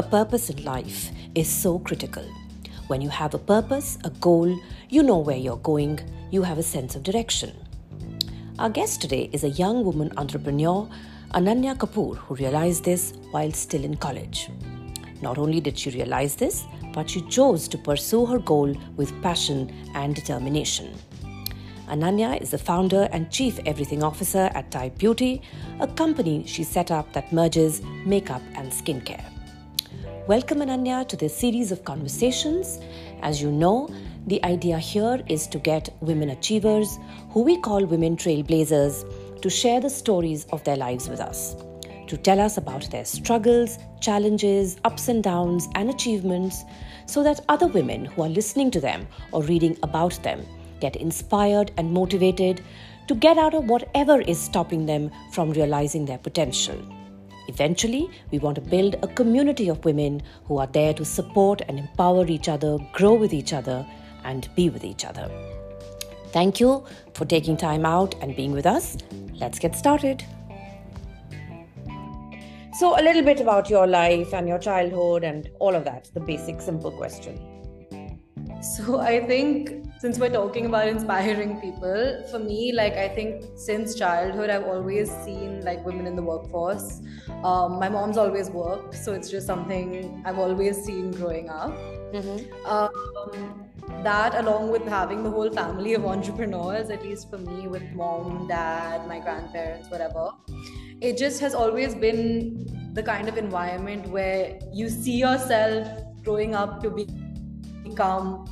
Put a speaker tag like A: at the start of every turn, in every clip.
A: a purpose in life is so critical. When you have a purpose, a goal, you know where you're going, you have a sense of direction. Our guest today is a young woman entrepreneur, Ananya Kapur, who realized this while still in college. Not only did she realize this, but she chose to pursue her goal with passion and determination. Ananya is the founder and chief everything officer at Type Beauty, a company she set up that merges makeup and skincare. Welcome, Ananya, to this series of conversations. As you know, the idea here is to get women achievers, who we call women trailblazers, to share the stories of their lives with us, to tell us about their struggles, challenges, ups and downs, and achievements, so that other women who are listening to them or reading about them get inspired and motivated to get out of whatever is stopping them from realizing their potential. Eventually, we want to build a community of women who are there to support and empower each other, grow with each other, and be with each other. Thank you for taking time out and being with us. Let's get started. So, a little bit about your life and your childhood and all of that, the basic, simple question.
B: So, I think since we're talking about inspiring people, for me, like I think since childhood, I've always seen like women in the workforce. Um, my mom's always worked, so it's just something I've always seen growing up. Mm-hmm. Um, that, along with having the whole family of entrepreneurs, at least for me, with mom, dad, my grandparents, whatever, it just has always been the kind of environment where you see yourself growing up to be, become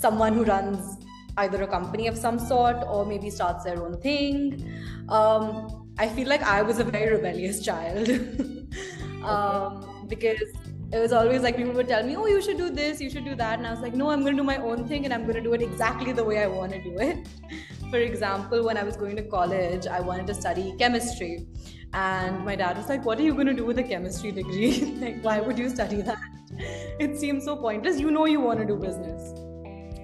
B: someone who runs either a company of some sort or maybe starts their own thing. Um, I feel like I was a very rebellious child um, because it was always like people would tell me, "Oh, you should do this, you should do that," and I was like, "No, I'm going to do my own thing, and I'm going to do it exactly the way I want to do it." For example, when I was going to college, I wanted to study chemistry, and my dad was like, "What are you going to do with a chemistry degree? like, why would you study that? It seems so pointless. You know, you want to do business."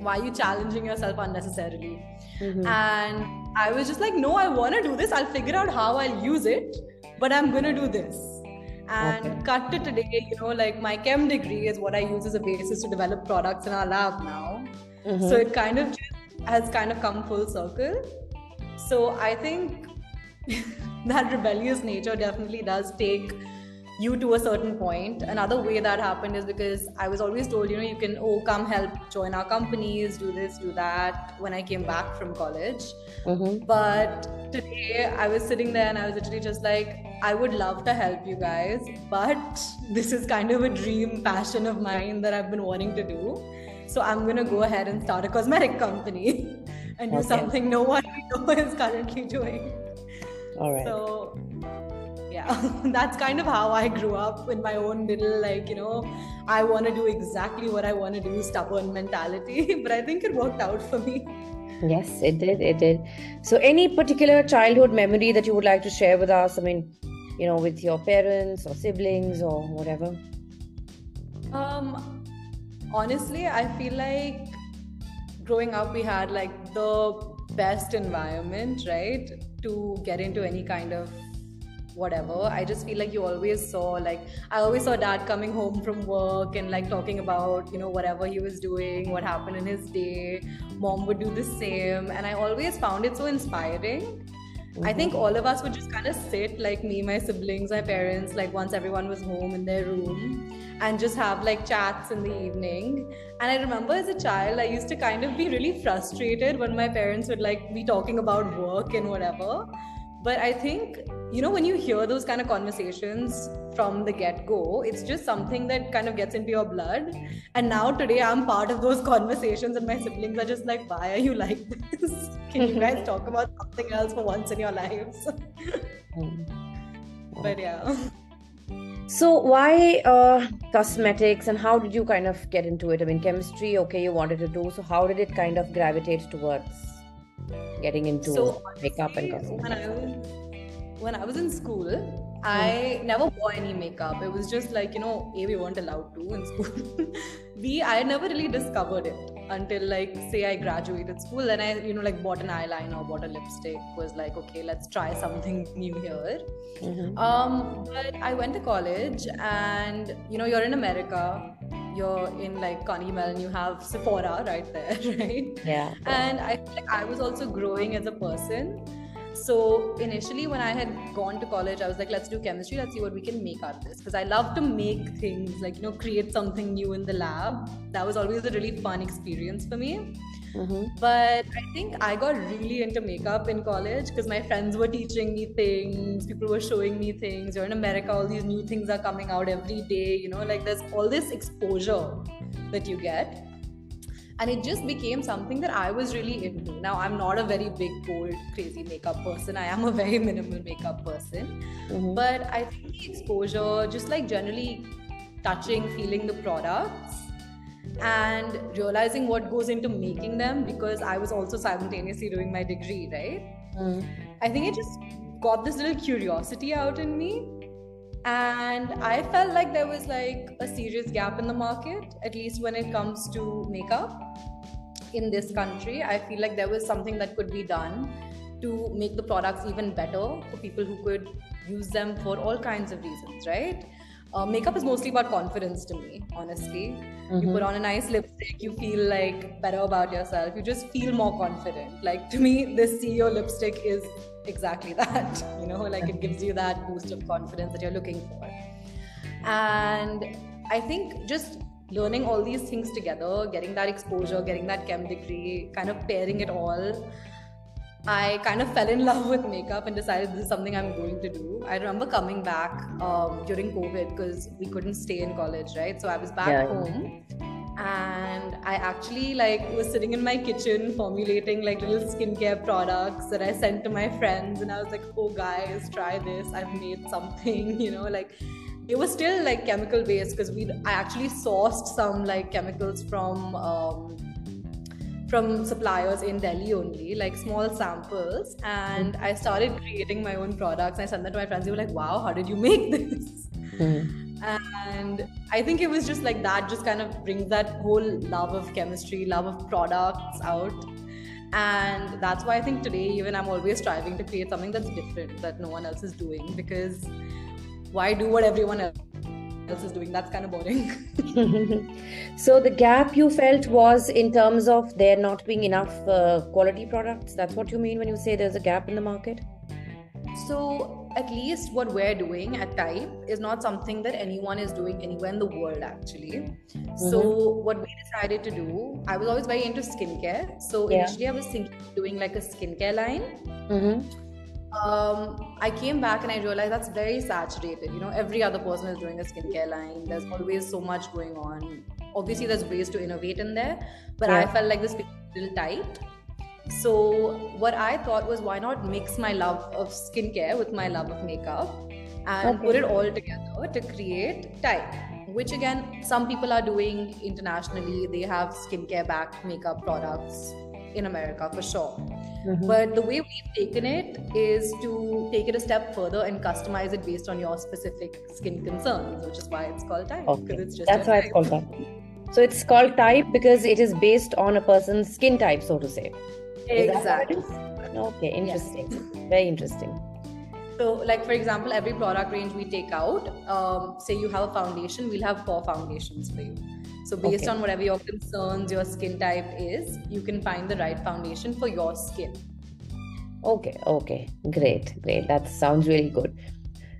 B: Why are you challenging yourself unnecessarily mm-hmm. and i was just like no i want to do this i'll figure out how i'll use it but i'm gonna do this and okay. cut to today you know like my chem degree is what i use as a basis to develop products in our lab now mm-hmm. so it kind of has kind of come full circle so i think that rebellious nature definitely does take you to a certain point. Another way that happened is because I was always told, you know, you can, oh, come help join our companies, do this, do that when I came back from college. Mm-hmm. But today I was sitting there and I was literally just like, I would love to help you guys, but this is kind of a dream passion of mine that I've been wanting to do. So I'm going to go ahead and start a cosmetic company and do okay. something no one is currently doing.
A: All right.
B: So yeah that's kind of how i grew up in my own little like you know i want to do exactly what i want to do stubborn mentality but i think it worked out for me.
A: Yes it did it did. So any particular childhood memory that you would like to share with us? I mean you know with your parents or siblings or whatever.
B: Um honestly i feel like growing up we had like the best environment right to get into any kind of whatever i just feel like you always saw like i always saw dad coming home from work and like talking about you know whatever he was doing what happened in his day mom would do the same and i always found it so inspiring I think mm-hmm. all of us would just kind of sit, like me, my siblings, my parents, like once everyone was home in their room, and just have like chats in the evening. And I remember as a child, I used to kind of be really frustrated when my parents would like be talking about work and whatever. But I think you know when you hear those kind of conversations from the get-go it's just something that kind of gets into your blood. And now today i'm part of those conversations and my siblings are just like why are you like this? Can you guys talk about something else for once in your lives? But yeah.
A: So why uh, cosmetics and how did you kind of get into it? I mean chemistry okay you wanted to do. So how did it kind of gravitate towards getting into so, makeup and cosmetics
B: when I was in school, I never wore any makeup. It was just like, you know, A, we weren't allowed to in school. B, I never really discovered it. until like say I graduated school and I you know like bought an eyeliner, bought a lipstick. Was like okay, let's try something new here. Mm-hmm. Um, but I went to college and you know you're in America. You're in like Carnegie Mellon, you have Sephora right there, right?
A: Yeah.
B: And I like I was also growing as a person so initially, when I had gone to college, I was like, let's do chemistry, let's see what we can make out of this. Because I love to make things, like, you know, create something new in the lab. That was always a really fun experience for me. Mm-hmm. But I think I got really into makeup in college because my friends were teaching me things, people were showing me things. You're in America, all these new things are coming out every day, you know, like there's all this exposure that you get and it just became something that I was really into. Now, I'm not a very big, bold, crazy makeup person. I am a very minimal makeup person. Mm-hmm. But I think the exposure, just like generally touching, feeling the products, and realizing what goes into making them, because I was also simultaneously doing my degree, right? Mm-hmm. I think it just got this little curiosity out in me and i felt like there was like a serious gap in the market at least when it comes to makeup in this country. I feel like there was something that could be done to make the products even better for people who could use them for all kinds of reasons right? Uh, makeup is mostly about confidence to me honestly. Mm-hmm. you put on a nice lipstick you feel like better about yourself. You just feel more confident. Like to me this ceo lipstick is exactly that you know like it gives you that boost of confidence that you're looking for and i think just learning all these things together getting that exposure getting that chem degree kind of pairing it all I kind of fell in love with makeup and decided this is something I'm going to do. I remember coming back um, during COVID because we couldn't stay in college, right? So I was back yeah. home and I actually like was sitting in my kitchen formulating like little skincare products that I sent to my friends and I was like, oh guys, try this. I've made something, you know, like it was still like chemical based because we I actually sourced some like chemicals from um, from suppliers in Delhi only, like small samples. And I started creating my own products. I sent them to my friends. They were like, wow, how did you make this? Mm-hmm. And I think it was just like that, just kind of brings that whole love of chemistry, love of products out. And that's why I think today, even I'm always striving to create something that's different that no one else is doing because why do what everyone else else is doing. That's kind of boring.
A: so the gap you felt was in terms of there not being enough uh, quality products. That's what you mean when you say there's a gap in the market.
B: So at least what we're doing at Type is not something that anyone is doing anywhere in the world actually. Mm-hmm. So what we decided to do, I was always very into skincare. So yeah. initially I was thinking doing like a skincare line. Mm-hmm um, I came back and I realized that's very saturated. You know, every other person is doing a skincare line. There's always so much going on. Obviously, there's ways to innovate in there, but yeah. I felt like this was a little tight. So, what I thought was, why not mix my love of skincare with my love of makeup and okay. put it all together to create type? Which again, some people are doing internationally. They have skincare backed makeup products in America for sure. Mm-hmm. But the way we've taken it is to take it a step further and customize it based on your specific skin concerns, which is why it's called type.
A: Okay. It's That's why type. it's called type. So it's called type because it is based on a person's skin type, so to say.
B: Exactly.
A: Okay, interesting. Yes. Very interesting.
B: So, like for example, every product range we take out, um, say you have a foundation, we'll have four foundations for you. So, based okay. on whatever your concerns, your skin type is, you can find the right foundation for your skin.
A: Okay, okay, great, great. That sounds really good.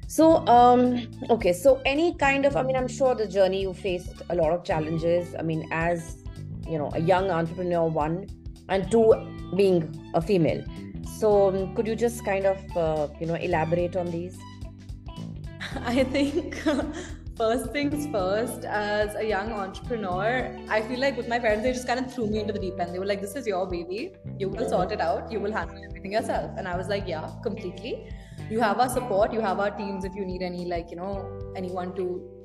A: So, um, okay, so any kind of, I mean, I'm sure the journey you faced a lot of challenges. I mean, as you know, a young entrepreneur, one, and two, being a female. So, um, could you just kind of, uh, you know, elaborate on these?
B: I think first things first, as a young entrepreneur, I feel like with my parents, they just kind of threw me into the deep end. They were like, This is your baby. You will sort it out. You will handle everything yourself. And I was like, Yeah, completely. You have our support. You have our teams if you need any, like, you know, anyone to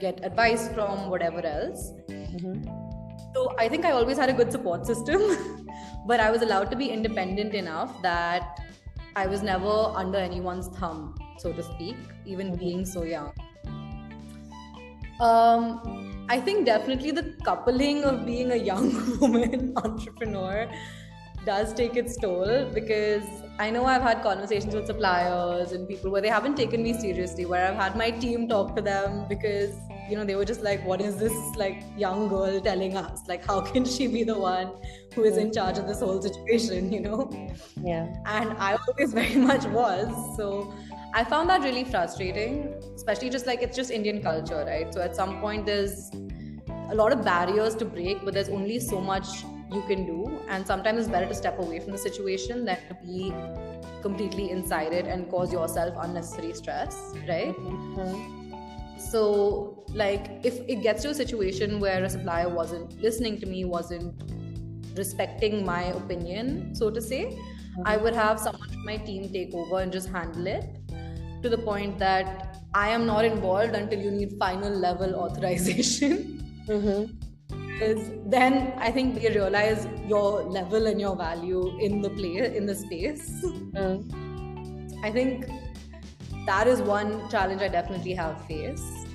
B: get advice from, whatever else. Mm-hmm. So I think I always had a good support system, but I was allowed to be independent enough that I was never under anyone's thumb, so to speak, even being so young. Um, I think definitely the coupling of being a young woman entrepreneur does take its toll because I know I've had conversations with suppliers and people where they haven't taken me seriously, where I've had my team talk to them because you know they were just like, "What is this like young girl telling us? Like, how can she be the one who is in charge of this whole situation?" You know?
A: Yeah.
B: And I always very much was so. I found that really frustrating, especially just like it's just Indian culture, right? So at some point, there's a lot of barriers to break, but there's only so much you can do. And sometimes it's better to step away from the situation than to be completely inside it and cause yourself unnecessary stress, right? Mm-hmm. So, like, if it gets to a situation where a supplier wasn't listening to me, wasn't respecting my opinion, so to say, mm-hmm. I would have someone from my team take over and just handle it to the point that I am not involved until you need final level authorization. Mm-hmm. Because then I think they realize your level and your value in the play in the space. Mm. I think that is one challenge I definitely have faced.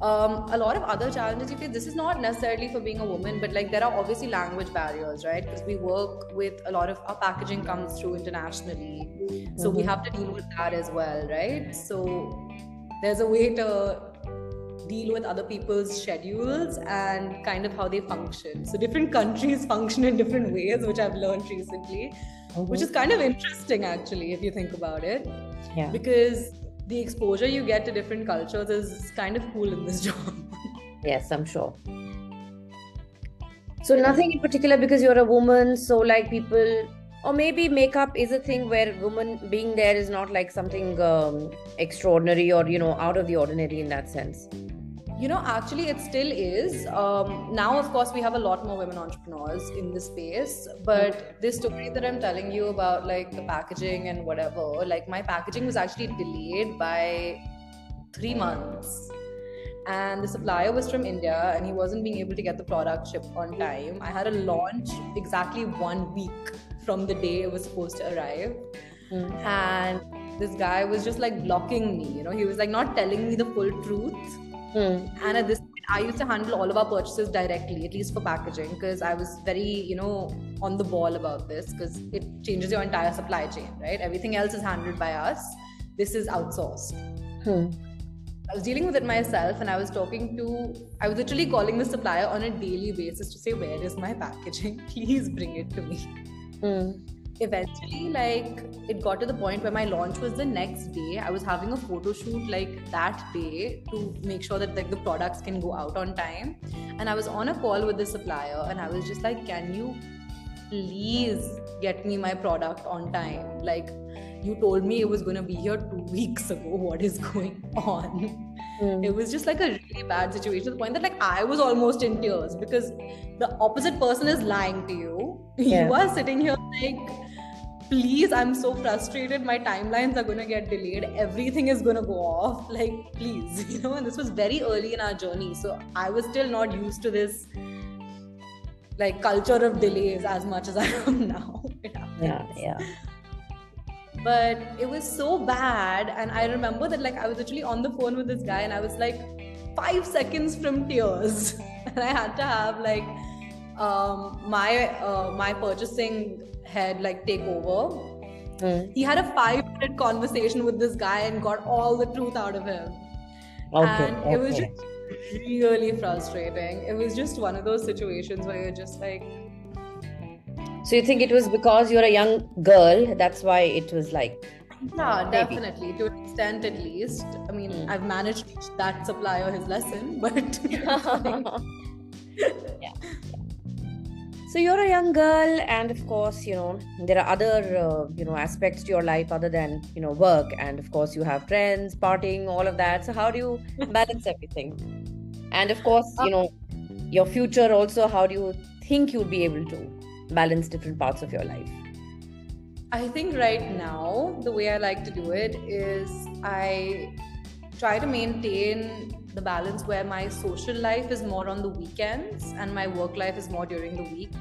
B: Um, a lot of other challenges you face this is not necessarily for being a woman but like there are obviously language barriers right because we work with a lot of our packaging comes through internationally so mm-hmm. we have to deal with that as well right so there's a way to deal with other people's schedules and kind of how they function so different countries function in different ways which i've learned recently mm-hmm. which is kind of interesting actually if you think about it
A: yeah
B: because the exposure you get to different cultures is kind of cool in this job.
A: yes, I'm sure. So nothing in particular because you're a woman. So like people, or maybe makeup is a thing where woman being there is not like something um, extraordinary or you know out of the ordinary in that sense.
B: You know, actually, it still is. Um, now, of course, we have a lot more women entrepreneurs in the space. But this story that I'm telling you about, like the packaging and whatever, like my packaging was actually delayed by three months. And the supplier was from India and he wasn't being able to get the product shipped on time. I had a launch exactly one week from the day it was supposed to arrive. Mm. And this guy was just like blocking me, you know, he was like not telling me the full truth Mm. And at this point, I used to handle all of our purchases directly, at least for packaging, because I was very, you know, on the ball about this because it changes your entire supply chain, right? Everything else is handled by us. This is outsourced. Hmm. I was dealing with it myself and I was talking to, I was literally calling the supplier on a daily basis to say, Where is my packaging? Please bring it to me. Hmm eventually like it got to the point where my launch was the next day i was having a photo shoot like that day to make sure that like the products can go out on time and i was on a call with the supplier and i was just like can you please get me my product on time like you told me it was going to be here 2 weeks ago what is going on Mm. It was just like a really bad situation to the point that like I was almost in tears because the opposite person is lying to you. Yeah. You are sitting here like please i'm so frustrated. My timelines are going to get delayed. Everything is going to go off. Like please you know and this was very early in our journey. So i was still not used to this like culture of delays as much as i am now.
A: Yeah yeah.
B: But it was so bad. And i remember that like i was literally on the phone with this guy and i was like five seconds from tears. And i had to have like um, my uh, my purchasing head like take over. Mm. He had a five minute conversation with this guy and got all the truth out of him. Okay, and okay. it was just really frustrating. It was just one of those situations where you're just like.
A: So you think it was because you're a young girl? That's why it was like.
B: Yeah, maybe. definitely. To an extent, at least. I mean, mm. I've managed to teach that supplier his lesson, but.
A: yeah so you're a young girl and of course you know there are other uh, you know aspects to your life other than you know work and of course you have friends partying all of that. So how do you balance everything? And of course you know your future also how do you think you'll be able to balance different parts of your life?
B: I think right now the way i like to do it is i try to maintain the balance where my social life is more on the weekends and my work life is more during the week.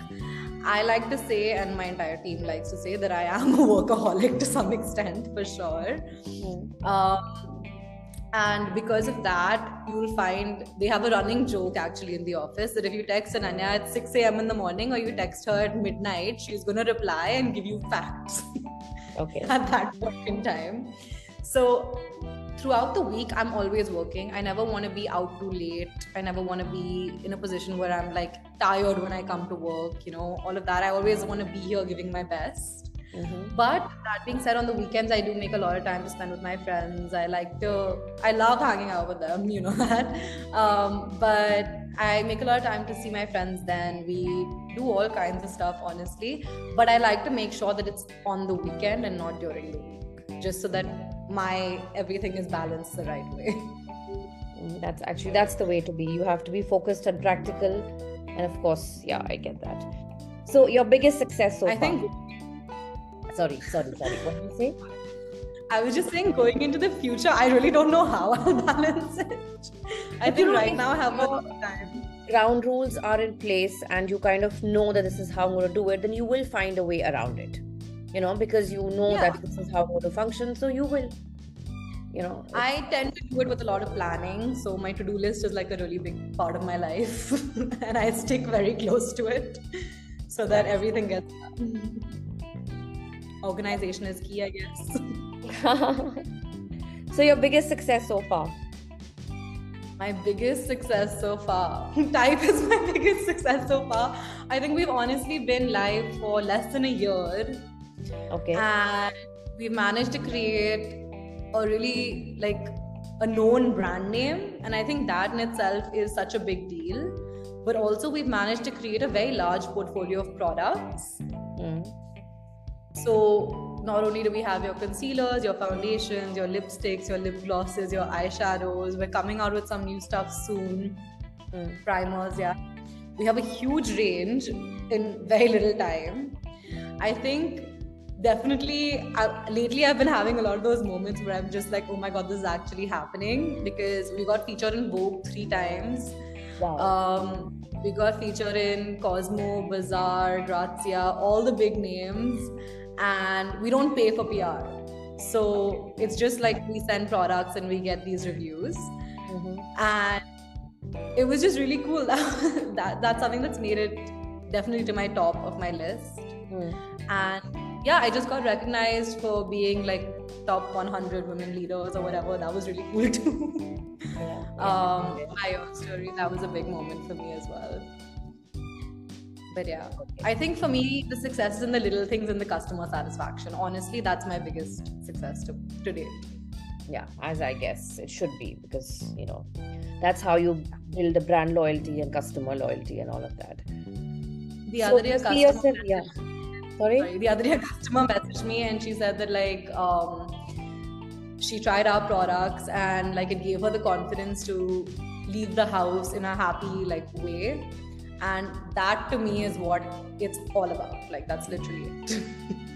B: I like to say, and my entire team likes to say, that I am a workaholic to some extent for sure. Mm. Um, and because of that, you'll find they have a running joke actually in the office that if you text Ananya at 6 a.m. in the morning or you text her at midnight, she's going to reply and give you facts.
A: Okay.
B: at that point in time. So throughout the week, I'm always working. I never want to be out too late. I never want to be in a position where I'm like tired when I come to work, you know, all of that. I always want to be here giving my best. Mm-hmm. But that being said, on the weekends, I do make a lot of time to spend with my friends. I like to, I love hanging out with them, you know that. Um, but I make a lot of time to see my friends then. We do all kinds of stuff, honestly. But I like to make sure that it's on the weekend and not during the week, just so that my everything is balanced the right way.
A: Mm, that's actually that's the way to be. You have to be focused and practical, and of course, yeah, I get that. So your biggest success so
B: I
A: far?
B: think
A: sorry, sorry, sorry. What did you say?
B: I was just saying, going into the future, I really don't know how I'll balance it. I think right now I have a time.
A: Ground rules are in place, and you kind of know that this is how I'm going to do it. Then you will find a way around it. You know, because you know yeah. that this is how I'm going to function, so you will. You know,
B: I tend to do it with a lot of planning. So my to-do list is like a really big part of my life, and I stick very close to it, so that everything gets done organization is key, I guess.
A: so, your biggest success so far?
B: My biggest success so far. Type is my biggest success so far. I think we've honestly been live for less than a year.
A: Okay.
B: And we've managed to create a really like a known brand name. And I think that in itself is such a big deal. But also, we've managed to create a very large portfolio of products. Mm so not only do we have your concealers, your foundations, your lipsticks, your lip glosses, your eyeshadows, we're coming out with some new stuff soon. Mm. Primers, yeah. We have a huge range in very little time. I think definitely I, lately I've been having a lot of those moments where I'm just like, oh my god, this is actually happening because we got featured in Vogue three times.
A: Wow.
B: Um, we got featured in Cosmo, Bazaar, Grazia, all the big names and we don't pay for PR. So it's just like we send products and we get these reviews. Mm-hmm. And it was just really cool. that that's something that's made it definitely to my top of my list. Mm. And yeah, I just got recognized for being like top 100 women leaders or whatever. That was really cool too. yeah. um, my own story, that was a big moment for me as well but yeah i think for me the success is in the little things and the customer satisfaction honestly that's my biggest success to, to date
A: yeah as i guess it should be because you know that's how you build the brand loyalty and customer loyalty and all of that
B: the so other day customer
A: yourself, yeah. Sorry?
B: Sorry, the other day a customer messaged me and she said that like um, she tried our products and like it gave her the confidence to leave the house in a happy like way. And that to me is what it's all about. Like that's literally it.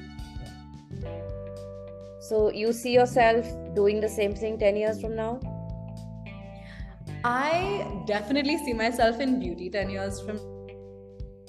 A: So you see yourself doing the same thing 10 years from now?
B: I definitely see myself in beauty 10 years from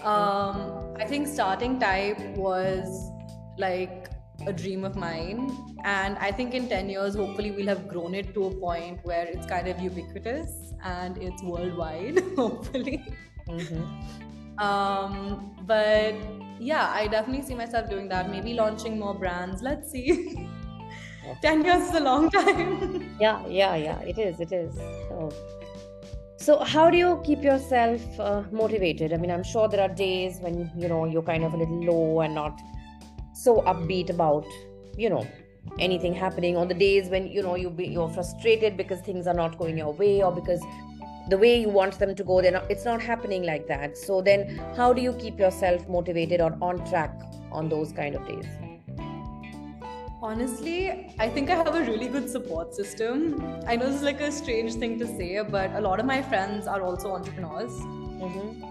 B: um i think starting type was like a dream of mine and i think in 10 years hopefully we'll have grown it to a point where it's kind of ubiquitous and it's worldwide hopefully Mm-hmm. Um, but yeah, I definitely see myself doing that. Maybe launching more brands. Let's see. 10 years is a long time.
A: yeah, yeah, yeah. It is. It is. So, so how do you keep yourself uh, motivated? I mean, I'm sure there are days when you know you're kind of a little low and not so upbeat about you know anything happening. On the days when you know you be, you're frustrated because things are not going your way or because the way you want them to go not it's not happening like that. So then how do you keep yourself motivated or on track on those kind of days
B: honestly i think i have a really good support system i know this is like a strange thing to say but a lot of my friends are also entrepreneurs mm-hmm.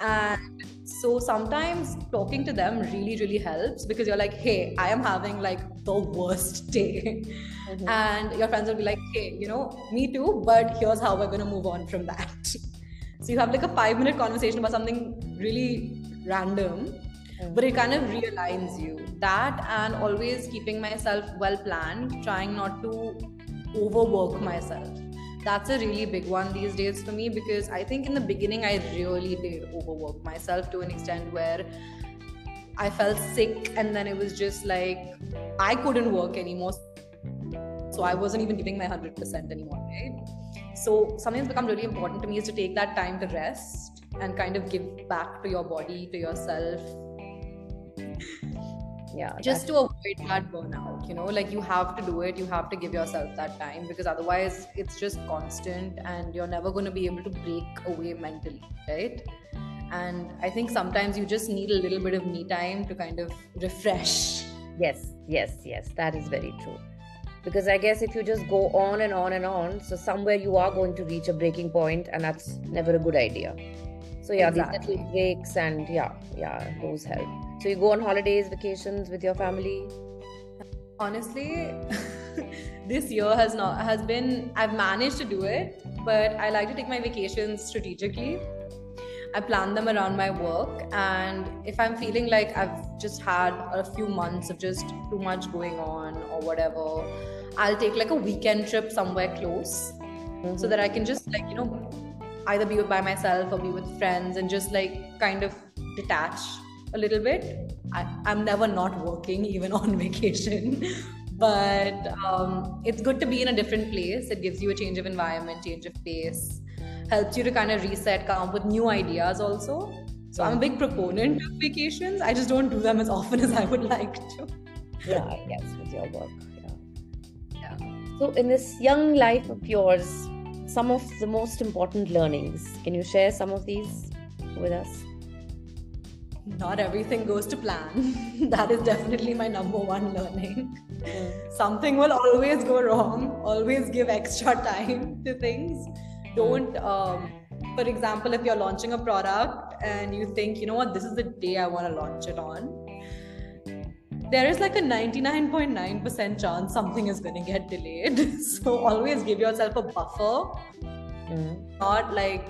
B: and so sometimes talking to them really really helps because you're like hey i am having like the worst day mm-hmm. and your friends will be like hey you know me too but here's how we're going to move on from that so you have like a 5 minute conversation about something really random. Mm. but it kind of realigns you that and always keeping myself well planned trying not to overwork myself that's a really big one these days for me because I think in the beginning I really did overwork myself to an extent where I felt sick and then it was just like I couldn't work anymore. So I wasn't even giving my 100% anymore, right? So something that's become really important to me is to take that time to rest and kind of give back to your body, to yourself,
A: yeah
B: just to avoid that burnout you know like you have to do it you have to give yourself that time because otherwise it's just constant and you're never going to be able to break away mentally right? And i think sometimes you just need a little bit of me time to kind of refresh.
A: Yes yes yes that is very true. Because i guess if you just go on and on and on so somewhere you are going to reach a breaking point and that's never a good idea. So yeah exactly. these little breaks and yeah yeah those help so you go on holidays, vacations with your family?
B: Honestly, this year has not has been I've managed to do it, but I like to take my vacations strategically. I plan them around my work, and if I'm feeling like I've just had a few months of just too much going on or whatever, I'll take like a weekend trip somewhere close mm-hmm. so that I can just like, you know, either be by myself or be with friends and just like kind of detach a little bit. I, am never not working, even on vacation. but um, it's good to be in a different place. It gives you a change of environment, change of pace, helps you to kind of reset, come up with new ideas also. So I'm a big proponent of vacations. I just don't do them as often as I would like to.
A: Yeah, I guess with your work. Yeah. Yeah. So in this young life of yours, some of the most important learnings. Can you share some of these with us?
B: Not everything goes to plan. that is definitely my number one learning. Mm. Something will always go wrong. Always give extra time to things. Don't, um, for example, if you're launching a product and you think, you know what, this is the day I want to launch it on, there is like a 99.9% chance something is going to get delayed. so always give yourself a buffer. Mm. Not like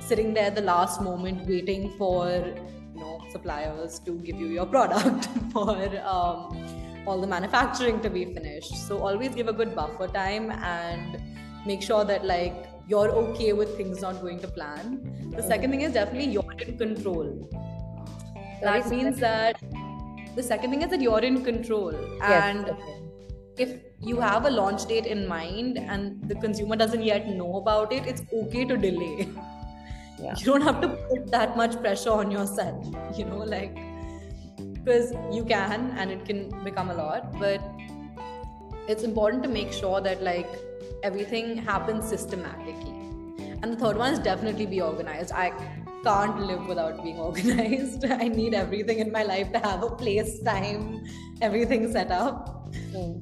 B: sitting there the last moment waiting for know suppliers to give you your product for um, all the manufacturing to be finished. So always give a good buffer time and make sure that like you're okay with things not going to plan. The second thing is definitely you're in control. That means that the second thing is that you're in control. And yes, okay. if you have a launch date in mind and the consumer doesn't yet know about it it's okay to delay yeah. you don't have to put that much pressure on yourself you know like because you can and it can become a lot but it's important to make sure that like everything happens systematically and the third one is definitely be organized i can't live without being organized i need everything in my life to have a place time everything set up mm.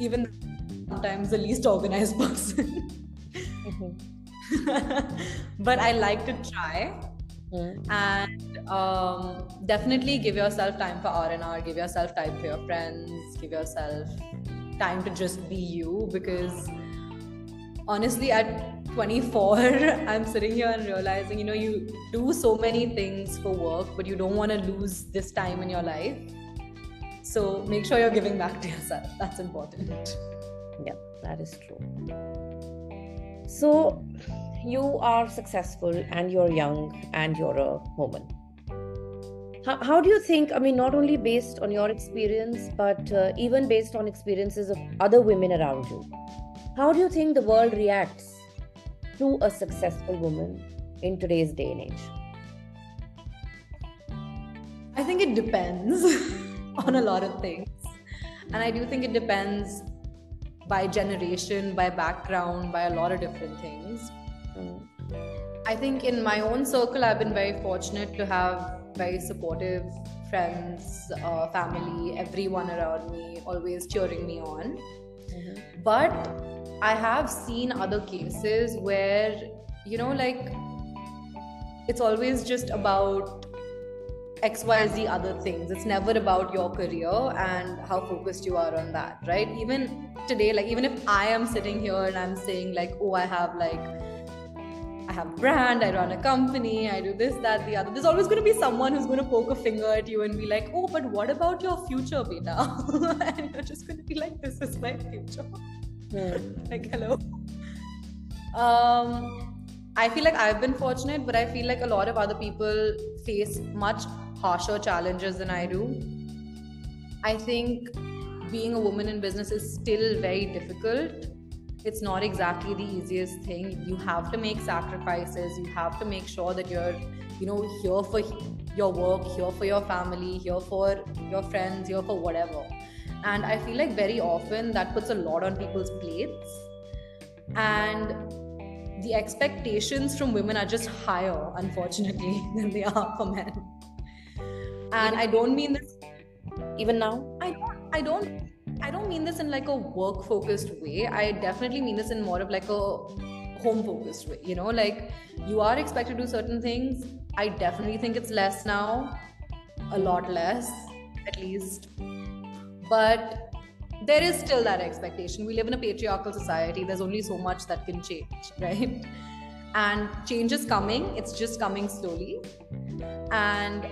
B: even sometimes the least organized person mm-hmm. but I like to try. Mm. And um, definitely give yourself time for R and R. Give yourself time for your friends. Give yourself time to just be you. Because honestly, at 24, I'm sitting here and realizing, you know, you do so many things for work, but you don't want to lose this time in your life. So make sure you're giving back to yourself. That's important.
A: Yeah, that is true. So, you are successful and you're young and you're a woman. How, how do you think? I mean, not only based on your experience, but uh, even based on experiences of other women around you, how do you think the world reacts to a successful woman in today's day and age?
B: I think it depends on a lot of things. And I do think it depends by generation, by background, by a lot of different things. I think in my own circle, I've been very fortunate to have very supportive friends, uh, family, everyone around me always cheering me on. But I have seen other cases where, you know, like it's always just about XYZ other things. It's never about your career and how focused you are on that, right? Even today, like, even if I am sitting here and I'm saying, like, oh, I have like I have brand, I run a company, I do this, that, the other. There's always going to be someone who's going to poke a finger at you and be like, oh, but what about your future, beta? and you're just going to be like, this is my future. Mm. like, hello. Um, I feel like I've been fortunate, but I feel like a lot of other people face much harsher challenges than I do. I think being a woman in business is still very difficult. It's not exactly the easiest thing. You have to make sacrifices. You have to make sure that you're, you know, here for your work, here for your family, here for your friends, here for whatever. And I feel like very often that puts a lot on people's plates. And the expectations from women are just higher, unfortunately, than they are for men. And I don't mean this
A: even now.
B: I don't. I don't. I don't mean this in like a work focused way. I definitely mean this in more of like a home focused way. You know, like you are expected to do certain things. I definitely think it's less now, a lot less, at least. But there is still that expectation. We live in a patriarchal society. There's only so much that can change, right? And change is coming, it's just coming slowly. And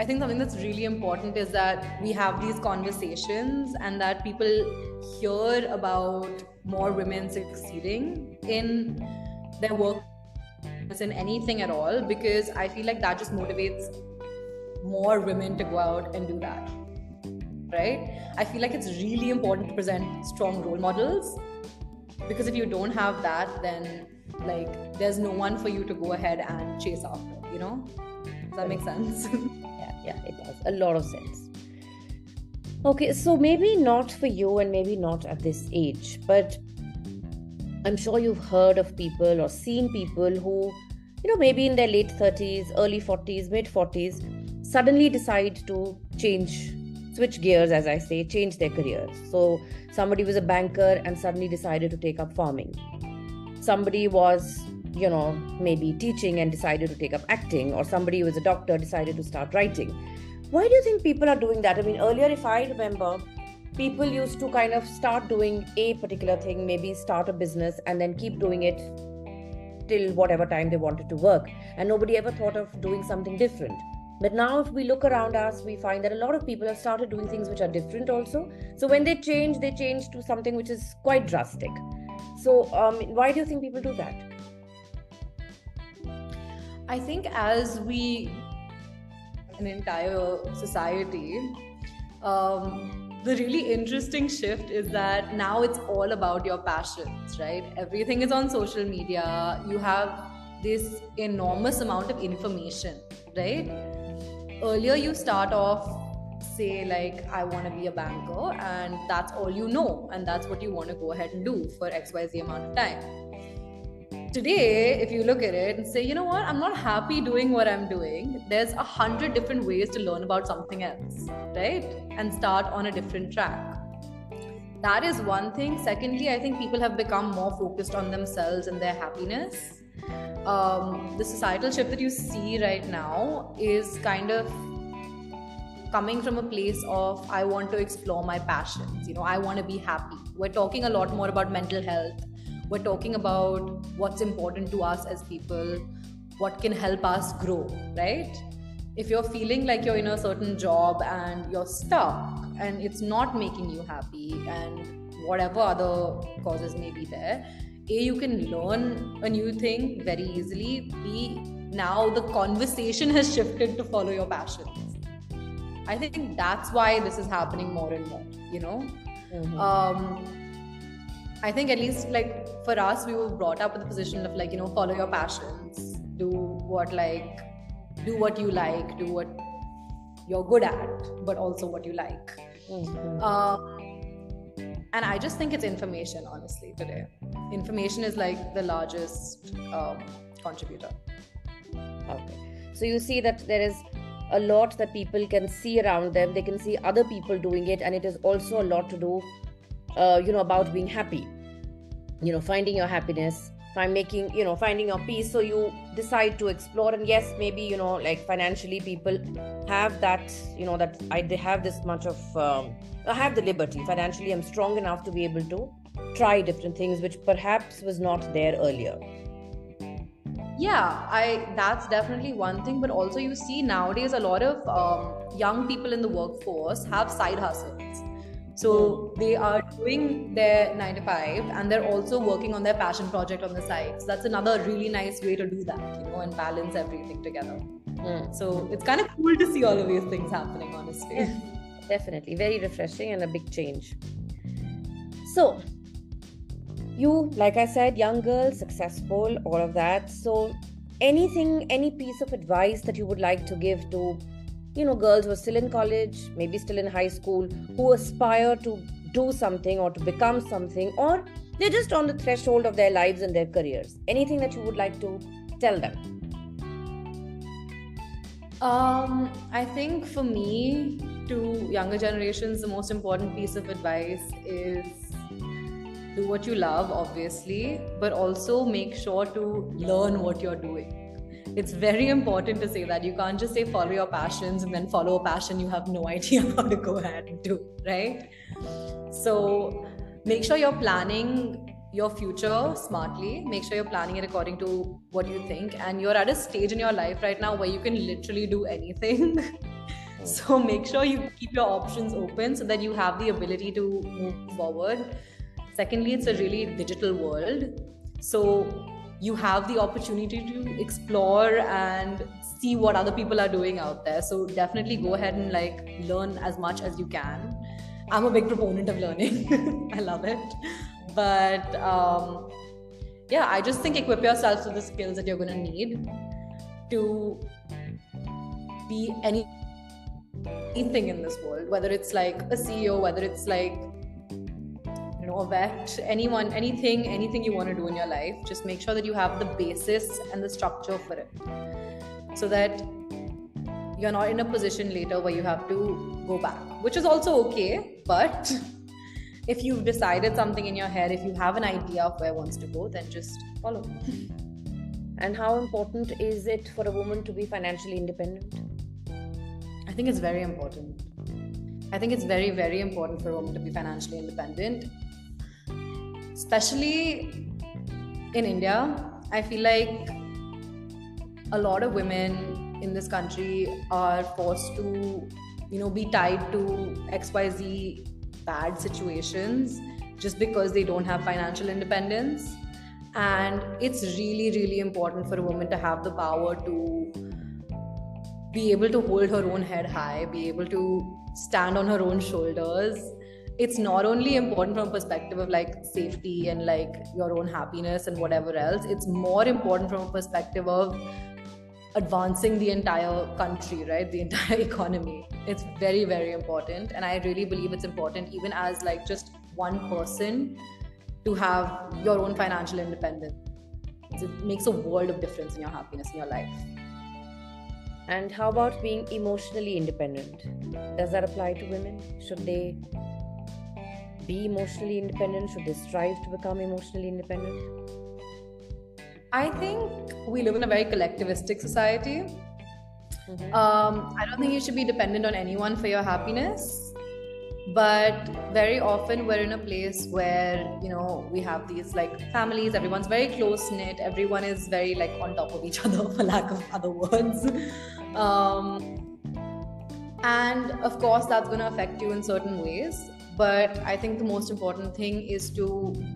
B: I think something that's really important is that we have these conversations and that people hear about more women succeeding in their work in anything at all because I feel like that just motivates more women to go out and do that right? I feel like it's really important to present strong role models because if you don't have that, then like there's no one for you to go ahead and chase after, you know? Does that make sense?
A: yeah, yeah, it does. A lot of sense. Okay, so maybe not for you and maybe not at this age, but I'm sure you've heard of people or seen people who, you know, maybe in their late 30s, early 40s, mid 40s, suddenly decide to change switch gears, as I say, change their careers. So somebody was a banker and suddenly decided to take up farming. Somebody was, you know, maybe teaching and decided to take up acting, or somebody was a doctor decided to start writing. Why do you think people are doing that? I mean, earlier, if I remember, people used to kind of start doing a particular thing, maybe start a business and then keep doing it till whatever time they wanted to work. And nobody ever thought of doing something different. But now, if we look around us, we find that a lot of people have started doing things which are different also. So when they change, they change to something which is quite drastic. So, um, why do you think people do that?
B: I think as we, an entire society, um, the really interesting shift is that now it's all about your passions, right? Everything is on social media. You have this enormous amount of information, right? Earlier you start off say like i want to be a banker and that's all you know and that's what you want to go ahead and do for xyz amount of time. Today if you look at it and say you know what? I'm not happy doing what i'm doing there's a hundred different ways to learn about something else right? And start on a different track. That is one thing. Secondly i think people have become more focused on themselves and their happiness um, the societal shift that you see right now is kind of coming from a place of I want to explore my passions. You know, I want to be happy. We're talking a lot more about mental health. We're talking about what's important to us as people, what can help us grow, right? If you're feeling like you're in a certain job and you're stuck and it's not making you happy and whatever other causes may be there, a you can learn a new thing very easily b now the conversation has shifted to follow your passions i think that's why this is happening more and more you know mm-hmm. um, i think at least like for us we were brought up with the position of like you know follow your passions do what like do what you like do what you're good at but also what you like mm-hmm. uh, and i just think it's information honestly today. Information is like the largest um, contributor.
A: Okay. So you see that there is a lot that people can see around them. They can see other people doing it and it is also a lot to do uh, you know about being happy. You know finding your happiness find making you know finding your peace so you decide to explore. And yes maybe you know like financially people have that you know that I, have this much of um, i have the liberty. Financially i'm strong enough to be able to try different things which perhaps was not there earlier.
B: Yeah i that's definitely one thing. But also you see nowadays a lot of um, young people in the workforce have side hustles So they are doing their nine to five and they're also working on their passion project on the side. So that's another really nice way to do that, you know, and balance everything together. Mm. So it's kind of cool to see all of these things happening, honestly.
A: Yeah, definitely. Very refreshing and a big change. So, you, like I said, young girl, successful, all of that. So, anything, any piece of advice that you would like to give to you know, girls who are still in college, maybe still in high school, who aspire to do something or to become something, or they're just on the threshold of their lives and their careers. Anything that you would like to tell them?
B: Um, I think for me, to younger generations, the most important piece of advice is do what you love, obviously, but also make sure to learn what you're doing it's very important to say that you can't just say follow your passions and then follow a passion you have no idea how to go ahead and do right? So make sure you're planning your future smartly. Make sure you're planning it according to what you think. And you're at a stage in your life right now where you can literally do anything. So make sure you keep your options open so that you have the ability to move forward. Secondly it's a really digital world. So you have the opportunity to explore and see what other people are doing out there. So definitely go ahead and like learn as much as you can. I'm a big proponent of learning. I love it. But um, yeah i just think equip yourself with the skills that you're going to need to be anything in this world whether it's like a ceo whether it's like vet anyone anything anything you want to do in your life just make sure that you have the basis and the structure for it. So that you're not in a position later where you have to go back which is also okay but if you've decided something in your head if you have an idea of where wants to go then just follow.
A: And how important is it for a woman to be financially independent?
B: I think it's very important. I think it's very, very important for a woman to be financially independent especially in India, I feel like a lot of women in this country are forced to, you know, be tied to XYZ bad situations just because they don't have financial independence. And it's really, really important for a woman to have the power to be able to hold her own head high, be able to stand on her own shoulders it's not only important from a perspective of like safety and like your own happiness and whatever else it's more important from a perspective of advancing the entire country right? The entire economy. It's very very important and i really believe it's important even as like just one person to have your own financial independence. It makes a world of difference in your happiness in your life.
A: And how about being emotionally independent? Does that apply to women? Should they be emotionally independent? Should they strive to become emotionally independent?
B: I think we live in a very collectivistic society. Mm-hmm. Um, I don't think you should be dependent on anyone for your happiness. But very often we're in a place where, you know, we have these like families, everyone's very close knit, everyone is very like on top of each other, for lack of other words. Um, and of course, that's going to affect you in certain ways but i think the most important thing is to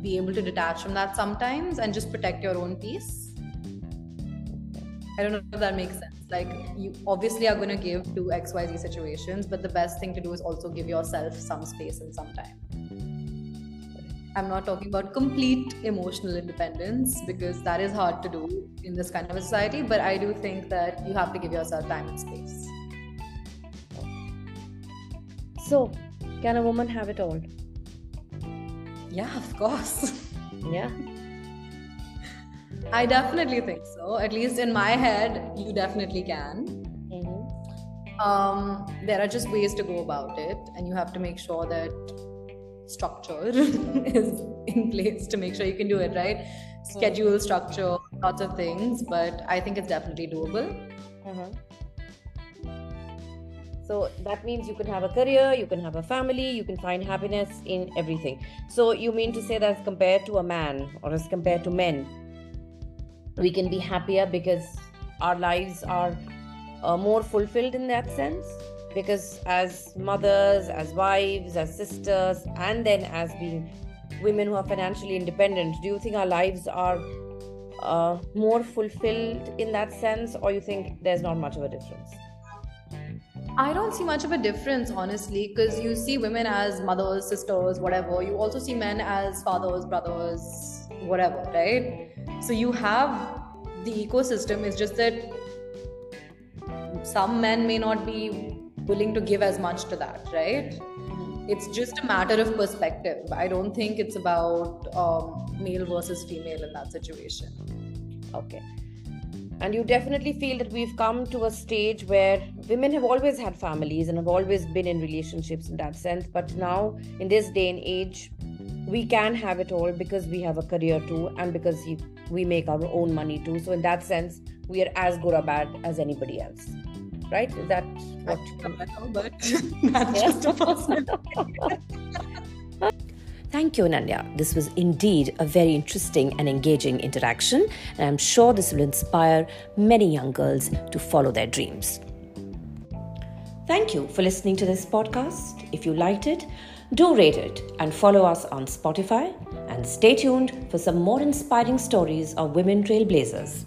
B: be able to detach from that sometimes and just protect your own peace. I don't know if that makes sense. Like you obviously are going to give to xyz situations but the best thing to do is also give yourself some space and some time. I'm not talking about complete emotional independence because that is hard to do in this kind of a society but i do think that you have to give yourself time and space.
A: So can a woman have it all?
B: Yeah, of course.
A: yeah.
B: I definitely think so. At least in my head, you definitely can. Mm-hmm. Um, there are just ways to go about it, and you have to make sure that structure is in place to make sure you can do it right. Schedule, structure, lots of things, but I think it's definitely doable. Mm-hmm.
A: So that means you can have a career, you can have a family, you can find happiness in everything. So you mean to say that as compared to a man or as compared to men, we can be happier because our lives are uh, more fulfilled in that sense? because as mothers, as wives, as sisters, and then as being women who are financially independent, do you think our lives are uh, more fulfilled in that sense, or you think there's not much of a difference?
B: I don't see much of a difference, honestly, because you see women as mothers, sisters, whatever. You also see men as fathers, brothers, whatever, right? So you have the ecosystem. It's just that some men may not be willing to give as much to that, right? It's just a matter of perspective. I don't think it's about um, male versus female in that situation.
A: Okay. And you definitely feel that we've come to a stage where women have always had families and have always been in relationships in that sense. But now, in this day and age, we can have it all because we have a career too and because we make our own money too. So, in that sense, we are as good or bad as anybody else. Right? Is that what?
B: but that's just a personal.
A: Thank you, Ananya. This was indeed a very interesting and engaging interaction, and I'm sure this will inspire many young girls to follow their dreams. Thank you for listening to this podcast. If you liked it, do rate it and follow us on Spotify, and stay tuned for some more inspiring stories of women trailblazers.